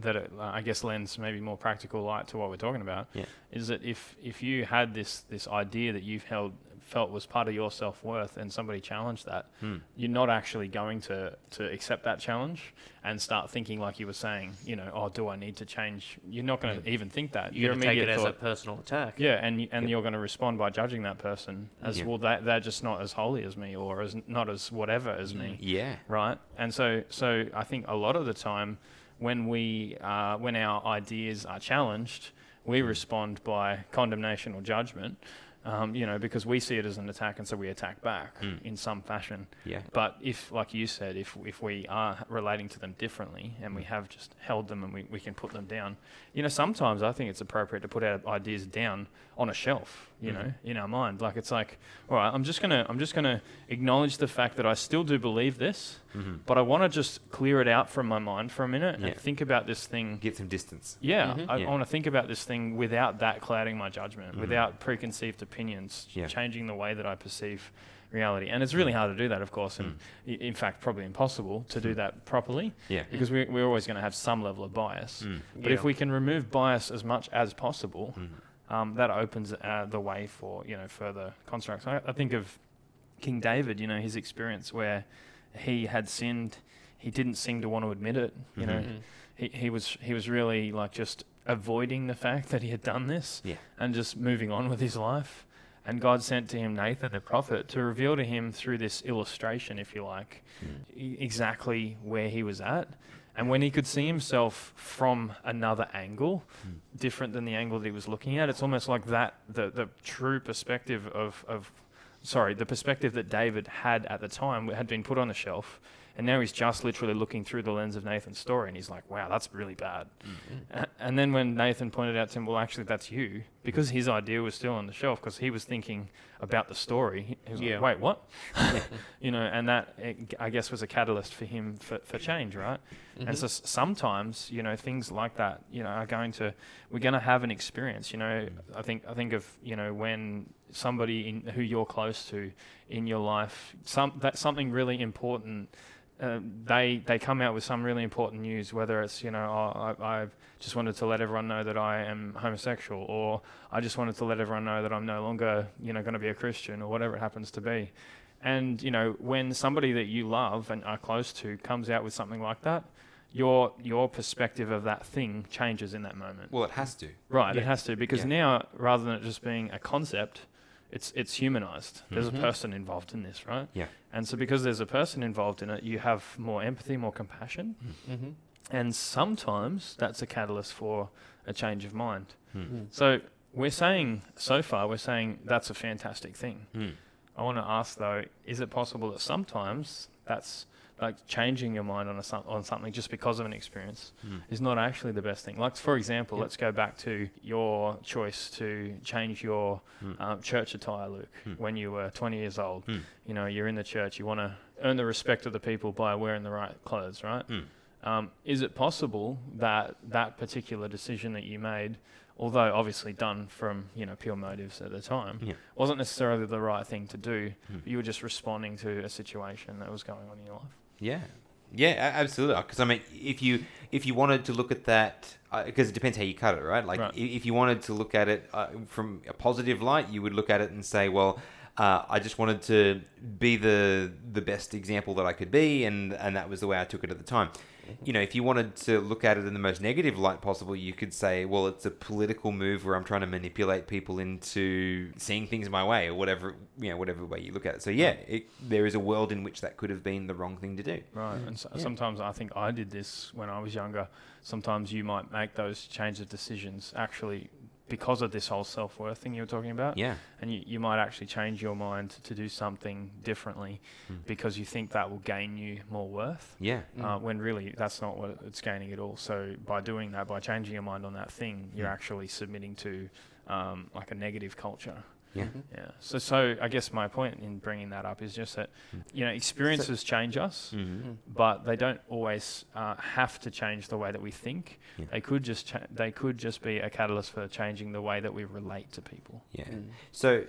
that it, uh, I guess lends maybe more practical light to what we're talking about. Yeah. Is that if if you had this this idea that you've held felt was part of your self worth and somebody challenged that, Hmm. you're not actually going to to accept that challenge and start thinking like you were saying, you know, oh, do I need to change? You're not going to even think that. You're Your going to take it immediate as a personal attack. yeah, and and Yep. you're going to respond by judging that person as well. That they're just not as holy as me, or as not as whatever as me Yeah. right? And so, so I think a lot of the time, when we, uh, when our ideas are challenged, we respond by condemnation or judgment, Um, you know, because we see it as an attack, and so we attack back Mm. in some fashion. Yeah. But if, like you said, if if we are relating to them differently and we have just held them and we, we can put them down, you know, sometimes I think it's appropriate to put our ideas down on a shelf, you know, in our mind. Like it's like, all right, I'm just gonna I'm just gonna acknowledge the fact that I still do believe this, Mhm. but I want to just clear it out from my mind for a minute Yeah. and think about this thing. Get some distance. Yeah, Mhm. I, Yeah. I want to think about this thing without that clouding my judgment, Mhm. without preconceived opinions, Yeah. changing the way that I perceive reality. And it's really hard to do that, of course, and Mm. in fact, probably impossible to do Mm. that properly Yeah. because we, we're always going to have some level of bias. Mm. But if we can remove bias as much as possible, Mm. um, that opens uh, the way for you know further constructs. I, I think of King David, you know, his experience where he had sinned, he didn't seem to want to admit it. You know, Mhm. he, he was he was really like just avoiding the fact that he had done this Yeah. and just moving on with his life. And God sent to him Nathan the prophet to reveal to him through this illustration, if you like, Mm. exactly where he was at. And when he could see himself from another angle, Mm. different than the angle that he was looking at, it's almost like that the, the true perspective of, of sorry, the perspective that David had at the time had been put on the shelf. And now he's just literally looking through the lens of Nathan's story, and he's like, "Wow, that's really bad." A- And then when Nathan pointed out to him, "Well, actually, that's you," because his idea was still on the shelf, because he was thinking about the story. He was Yeah. like, "Wait, what?" you know, and that eh, I guess was a catalyst for him for, for change, right? And so s- sometimes, you know, things like that, you know, are going to we're going to have an experience. You know, I think I think of you know when somebody in who you're close to in your life, some that something really important. Uh, they they come out with some really important news, whether it's you know oh, I, I just wanted to let everyone know that I am homosexual, or I just wanted to let everyone know that I'm no longer you know going to be a Christian, or whatever it happens to be. And you know when somebody that you love and are close to comes out with something like that, your your perspective of that thing changes in that moment. Well, it has to. Right, it has to because Yeah. now rather than it just being a concept, it's it's humanized. There's Mhm. a person involved in this, right? Yeah. And so because there's a person involved in it, you have more empathy, more compassion, Mm-hmm. and sometimes that's a catalyst for a change of mind. Mm. So we're saying so far we're saying that's a fantastic thing. Mm. I want to ask though, is it possible that sometimes that's like changing your mind on a, on something just because of an experience Mm. is not actually the best thing. Like for example, Yep. let's go back to your choice to change your Mm. um, church attire, Luke, Hmm. when you were 20 years old. Mm. You know, you're in the church. You want to earn the respect of the people by wearing the right clothes, right? Mm. Um, is it possible that that particular decision that you made, although obviously done from you know pure motives at the time, Yeah. wasn't necessarily the right thing to do? Mm. But you were just responding to a situation that was going on in your life. Yeah, yeah, absolutely. Because I mean, if you if you wanted to look at that, because it depends how you cut it, right? Like, Right. if you wanted to look at it uh, from a positive light, you would look at it and say, well. Uh, I just wanted to be the the best example that I could be, and and that was the way I took it at the time. You know, if you wanted to look at it in the most negative light possible, you could say, well, it's a political move where I'm trying to manipulate people into seeing things my way, or whatever you know, whatever way you look at it. So yeah, it, there is a world in which that could have been the wrong thing to do. Right. And so, Yeah. sometimes I think I did this when I was younger. Sometimes you might make those change of decisions actually because of this whole self worth thing you were talking about. Yeah. And you, you might actually change your mind to do something differently Mm. because you think that will gain you more worth. Yeah. Uh, when really that's not what it's gaining at all. So by doing that, by changing your mind on that thing, you're Mm. actually submitting to um, like a negative culture. Yeah. Yeah. So so I guess my point in bringing that up is just that Mm. you know experiences change us, Mm-hmm. but they don't always uh, have to change the way that we think. Yeah. They could just cha- they could just be a catalyst for changing the way that we relate to people. Yeah. Mm. So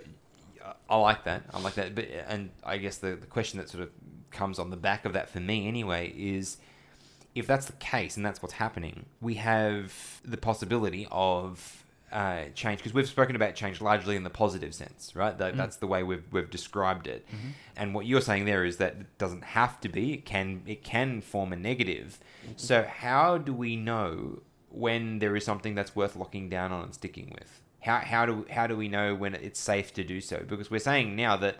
uh, I like that. I like that. But and I guess the, the question that sort of comes on the back of that for me anyway is if that's the case and that's what's happening, we have the possibility of uh, change because we've spoken about change largely in the positive sense, right? That, Mm. That's the way we've we've described it. And what you're saying there is that it doesn't have to be. It can it can form a negative. So how do we know when there is something that's worth locking down on and sticking with? How how do how do we know when it's safe to do so? Because we're saying now that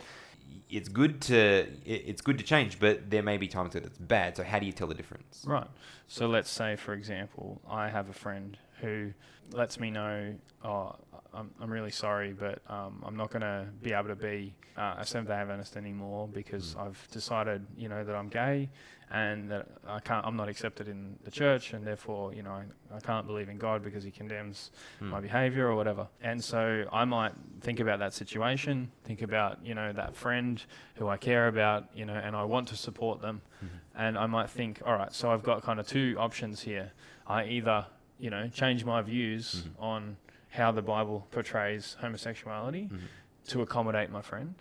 it's good to it's good to change, but there may be times that it's bad. So how do you tell the difference? Right. So let's say, for example, I have a friend who lets me know, oh, I'm, I'm really sorry, but um, I'm not going to be able to be uh, a Seventh Day Adventist anymore because Mm. I've decided, you know, that I'm gay and that I can't, I'm not accepted in the church, and therefore, you know, I, I can't believe in God because He condemns Hmm. my behavior or whatever. And so I might think about that situation, think about, you know, that friend who I care about, you know, and I want to support them. Mhm. And I might think, all right, so I've got kind of two options here. I either, you know, change my views Mhm. on how the Bible portrays homosexuality Mhm. to accommodate my friend,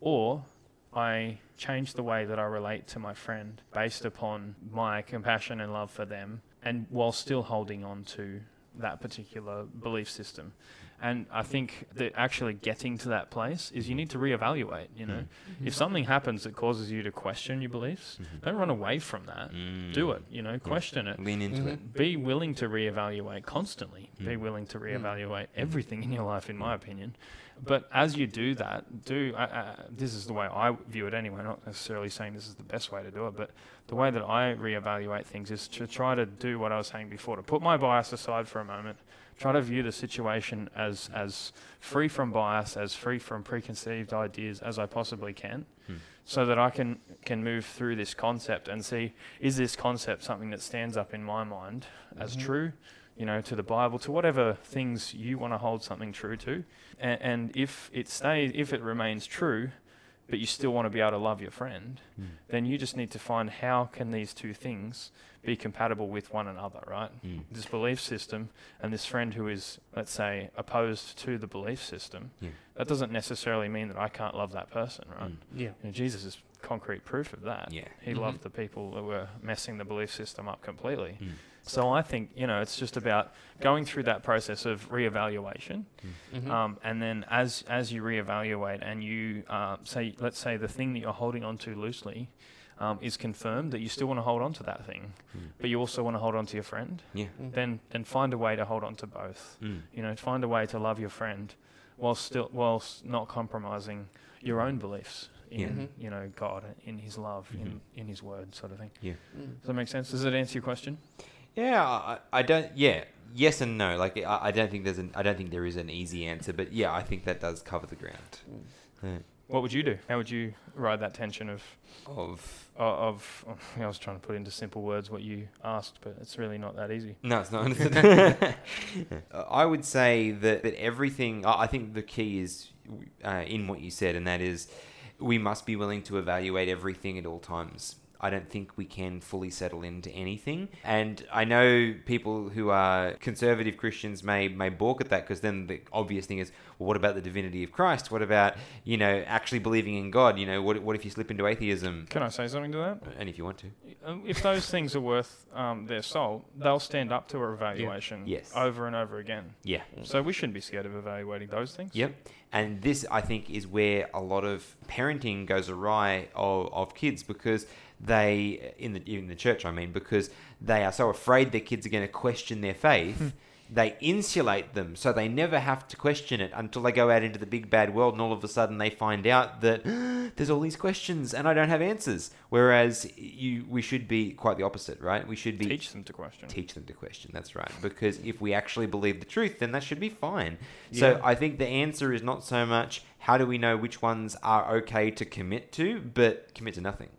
or I change the way that I relate to my friend based upon my compassion and love for them, and while still holding on to that particular belief system. And I think that actually getting to that place is you need to reevaluate. You know, if something happens that causes you to question your beliefs, Mhm. don't run away from that. Mm. Do it. You know, question it. Lean into Mhm. it. Be willing to reevaluate constantly. Be Mm. willing to reevaluate everything in your life, in my opinion. But as you do that, do uh, uh, this is the way I view it anyway. Not necessarily saying this is the best way to do it, but the way that I reevaluate things is to try to do what I was saying before, to put my bias aside for a moment, try to view the situation as as free from bias, as free from preconceived ideas as I possibly can, Hmm. so that I can can move through this concept and see is this concept something that stands up in my mind as Mhm. true, you know, to the Bible, to whatever things you want to hold something true to, and, and if it stays, if it remains true, but you still want to be able to love your friend, Mm. then you just need to find how can these two things be compatible with one another, right? Mm. This belief system and this friend who is, let's say, opposed to the belief system, Yeah. that doesn't necessarily mean that I can't love that person, right? Mm. Yeah. You know, Jesus is concrete proof of that. Yeah. He Mhm. loved the people that were messing the belief system up completely. Mm. So I think, you know, it's just about going through that process of reevaluation. Mhm. Um, and then as, as you reevaluate and you uh, say, let's say the thing that you're holding on to loosely um, is confirmed that you still want to hold on to that thing, Mm. but you also want to hold on to your friend, Yeah. Mhm. then, then find a way to hold on to both. Mm. You know, find a way to love your friend while still, whilst not compromising your own beliefs in, Yeah. Mhm. you know, God, in His love, Mhm. in, in His Word, sort of thing. Mm. Does that make sense? Does it answer your question? Yeah, I, I don't. Yeah, yes and no. Like I, I don't think there's an. I don't think there is an easy answer, but yeah, I think that does cover the ground. Yeah. What would you do? How would you ride that tension of Of o- of, I was trying to put into simple words what you asked, but it's really not that easy. no, it's not. I would say that that everything. I I think the key is uh, in what you said, and that is we must be willing to evaluate everything at all times. I don't think we can fully settle into anything. And I know people who are conservative Christians may may balk at that because then the obvious thing is, well, what about the divinity of Christ? What about you know actually believing in God? You know, what what if you slip into atheism? Can I say something to that? And if you want to, Um, If those things are worth um, their salt, they'll stand up to a evaluation Yes. over and over again. yeah. So we shouldn't be scared of evaluating those things. Yep. And this, I think, is where a lot of parenting goes awry of, of kids because they, in the in the church, I mean, because they are so afraid their kids are going to question their faith. Hmm. they insulate them so they never have to question it until they go out into the big bad world and all of a sudden they find out that there's all these questions and I don't have answers. Whereas you, we should be quite the opposite, right? We should be Teach them to question. teach them to question. That's right. Because if we actually believe the truth, then that should be fine. So I think the answer is not so much how do we know which ones are okay to commit to, but commit to nothing.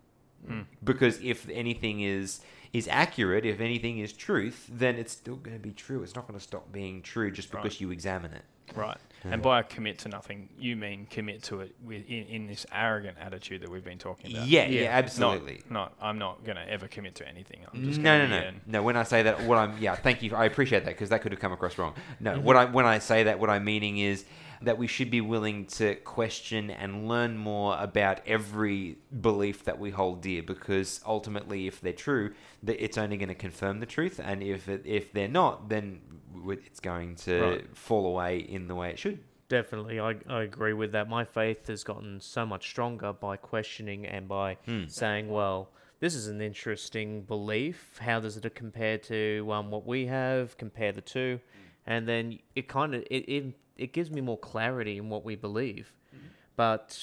Mm. Because if anything is is accurate, if anything is truth, then it's still going to be true. It's not going to stop being true just Right. because you examine it. Right. Yeah. And by commit to nothing, you mean commit to it with in, in this arrogant attitude that we've been talking about. Yeah, yeah, Yeah. absolutely. Not, not I'm not going to ever commit to anything. I'm just no, gonna no, be no, in- no. When I say that, what I'm yeah, thank you. I appreciate that because that could have come across wrong. No, Mm-hmm. what I when I say that, what I'm meaning is that we should be willing to question and learn more about every belief that we hold dear because ultimately, if they're true, that it's only going to confirm the truth, and if it, if they're not, then it's going to Right. fall away in the way it should. Definitely, I, I agree with that. My faith has gotten so much stronger by questioning and by Hmm. saying, well, this is an interesting belief. How does it compare to um, what we have? Compare the two, and then it kind of it, it it gives me more clarity in what we believe. Mm-hmm. But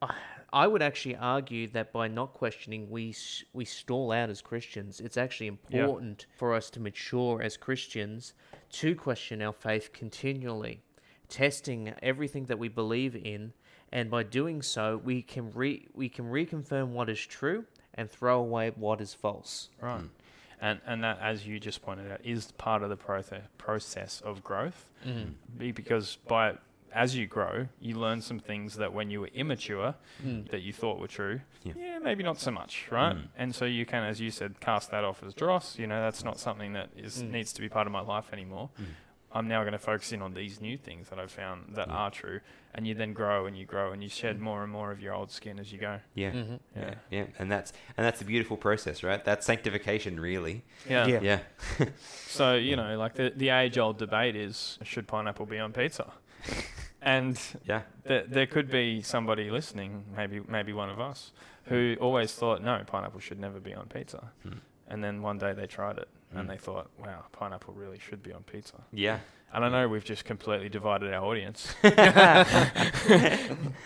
uh, I would actually argue that by not questioning, we we stall out as Christians. It's actually important for us to mature as Christians to question our faith continually, testing everything that we believe in, and by doing so, we can re- we can reconfirm what is true and throw away what is false. Right. Mm. And and that, as you just pointed out, is part of the process process of growth. Be because by as you grow, you learn some things that when you were immature, that you thought were true. Yeah. Yeah. maybe not so much, right? Mm. And so you can, as you said, cast that off as dross. You know, that's not something that is Mm. needs to be part of my life anymore. Mm. I'm now going to focus in on these new things that I've found that Yeah. are true, and you then grow and you grow and you shed more and more of your old skin as you go. Yeah. Mm-hmm. Yeah, Yeah. yeah, and that's and that's a beautiful process, right? That's sanctification, really. Yeah. Yeah. Yeah, So you know, like the the age old debate is should pineapple be on pizza, and yeah, th- there could be somebody listening, maybe maybe one of us, who always thought no, pineapple should never be on pizza, Hmm. and then one day they tried it and Mm. they thought, wow, pineapple really should be on pizza. yeah. And I know we've just completely divided our audience,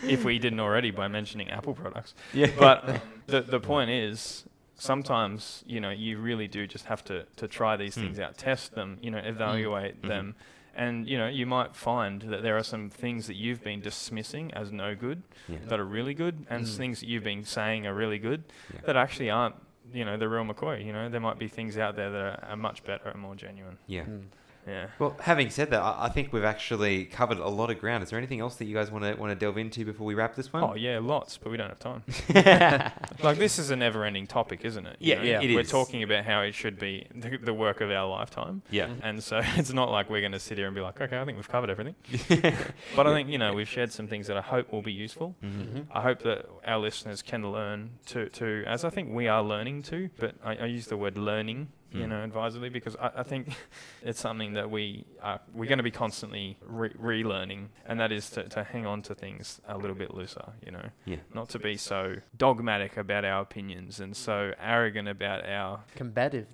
if we didn't already by mentioning Apple products. Yeah. But the the point is, sometimes you know you really do just have to to try these Hmm. things out, test them, you know, evaluate Mhm. them, and you know you might find that there are some things that you've been dismissing as no good Yeah. that are really good, and Mm. things that you've been saying are really good Yeah. that actually aren't. You know, the real McCoy. You know, there might be things out there that are, are much better and more genuine. Yeah. Mm. Yeah. Well, having said that, I, I think we've actually covered a lot of ground. Is there anything else that you guys want to want to delve into before we wrap this one? Oh yeah, lots, but we don't have time. Like this is a never-ending topic, isn't it? You Yeah, know? yeah, it We're is. talking about how it should be the, the work of our lifetime, yeah. and so it's not like we're going to sit here and be like, okay, I think we've covered everything. But I think you know we've shared some things that I hope will be useful. Mhm. I hope that our listeners can learn to, to as I think we are learning to, but I, I use the word learning, you Mm. know, advisedly because I, I think it's something that we are we're going to be constantly re- relearning, and that is to, to hang on to things a little bit looser, you know, Yeah. not to be so dogmatic about our opinions and so arrogant about our Combative.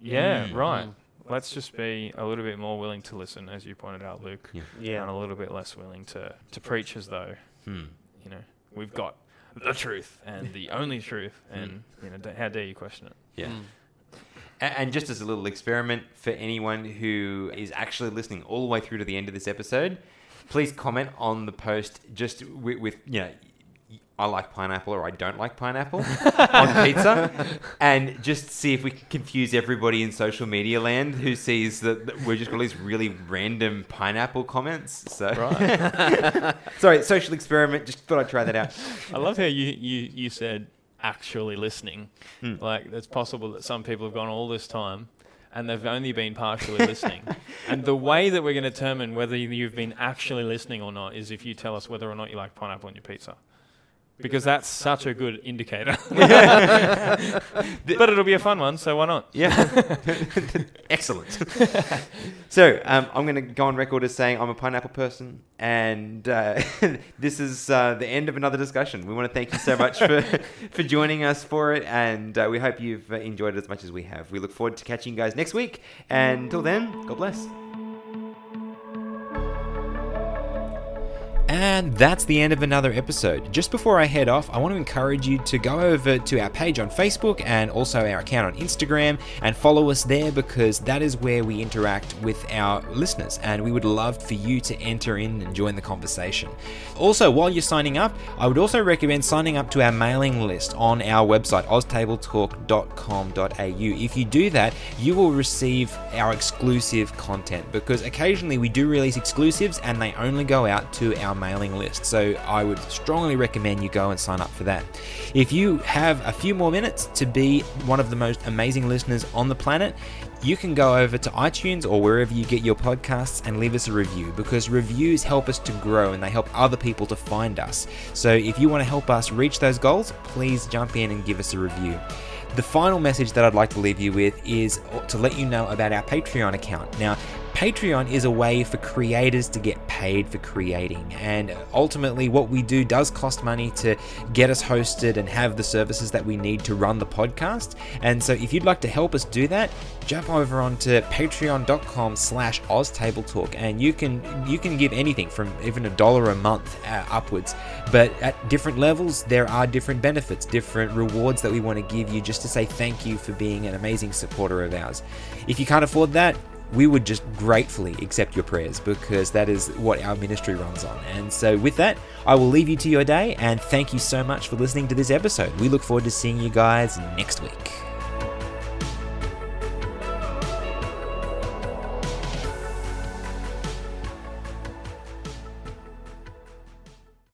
yeah Mm. right. Mm. Let's just be a little bit more willing to listen, as you pointed out, Luke, Yeah. Yeah. and a little bit less willing to, to preach as though Hmm. you know, we've got the truth and the only truth, and you know, d- how dare you question it? Yeah. A- And just as a little experiment for anyone who is actually listening all the way through to the end of this episode, please comment on the post just with, with you know, I like pineapple or I don't like pineapple on pizza, and just see if we can confuse everybody in social media land who sees that, that we're just got all these really random pineapple comments. So, sorry, social experiment. Just thought I'd try that out. I love how you, you, you said actually listening. Hmm. Like, it's possible that some people have gone all this time and they've only been partially listening. And the way that we're going to determine whether you've been actually listening or not is if you tell us whether or not you like pineapple on your pizza. Because that's such a good indicator. but it'll be a fun one, so why not? Yeah. Excellent. so um, I'm going to go on record as saying I'm a pineapple person, and uh, this is uh, the end of another discussion. We want to thank you so much for, for joining us for it, and uh, we hope you've uh, enjoyed it as much as we have. We look forward to catching you guys next week, and until then, God bless. And that's the end of another episode. Just before I head off, I want to encourage you to go over to our page on Facebook and also our account on Instagram and follow us there because that is where we interact with our listeners and we would love for you to enter in and join the conversation. Also, while you're signing up, I would also recommend signing up to our mailing list on our website, oztabletalk.com.au. If you do that, you will receive our exclusive content because occasionally we do release exclusives and they only go out to our mailing list. So I would strongly recommend you go and sign up for that. If you have a few more minutes to be one of the most amazing listeners on the planet, you can go over to iTunes or wherever you get your podcasts and leave us a review because reviews help us to grow and they help other people to find us. So if you want to help us reach those goals, please jump in and give us a review. The final message that I'd like to leave you with is to let you know about our Patreon account. Now, Patreon is a way for creators to get paid for creating. And ultimately, what we do does cost money to get us hosted and have the services that we need to run the podcast. And so if you'd like to help us do that, jump over onto patreon.com slash oztabletalk and you can you can give anything from even a dollar a month uh, upwards but at different levels there are different benefits different rewards that we want to give you just to say thank you for being an amazing supporter of ours if you can't afford that we would just gratefully accept your prayers because that is what our ministry runs on. And so, with that, I will leave you to your day and thank you so much for listening to this episode. We look forward to seeing you guys next week.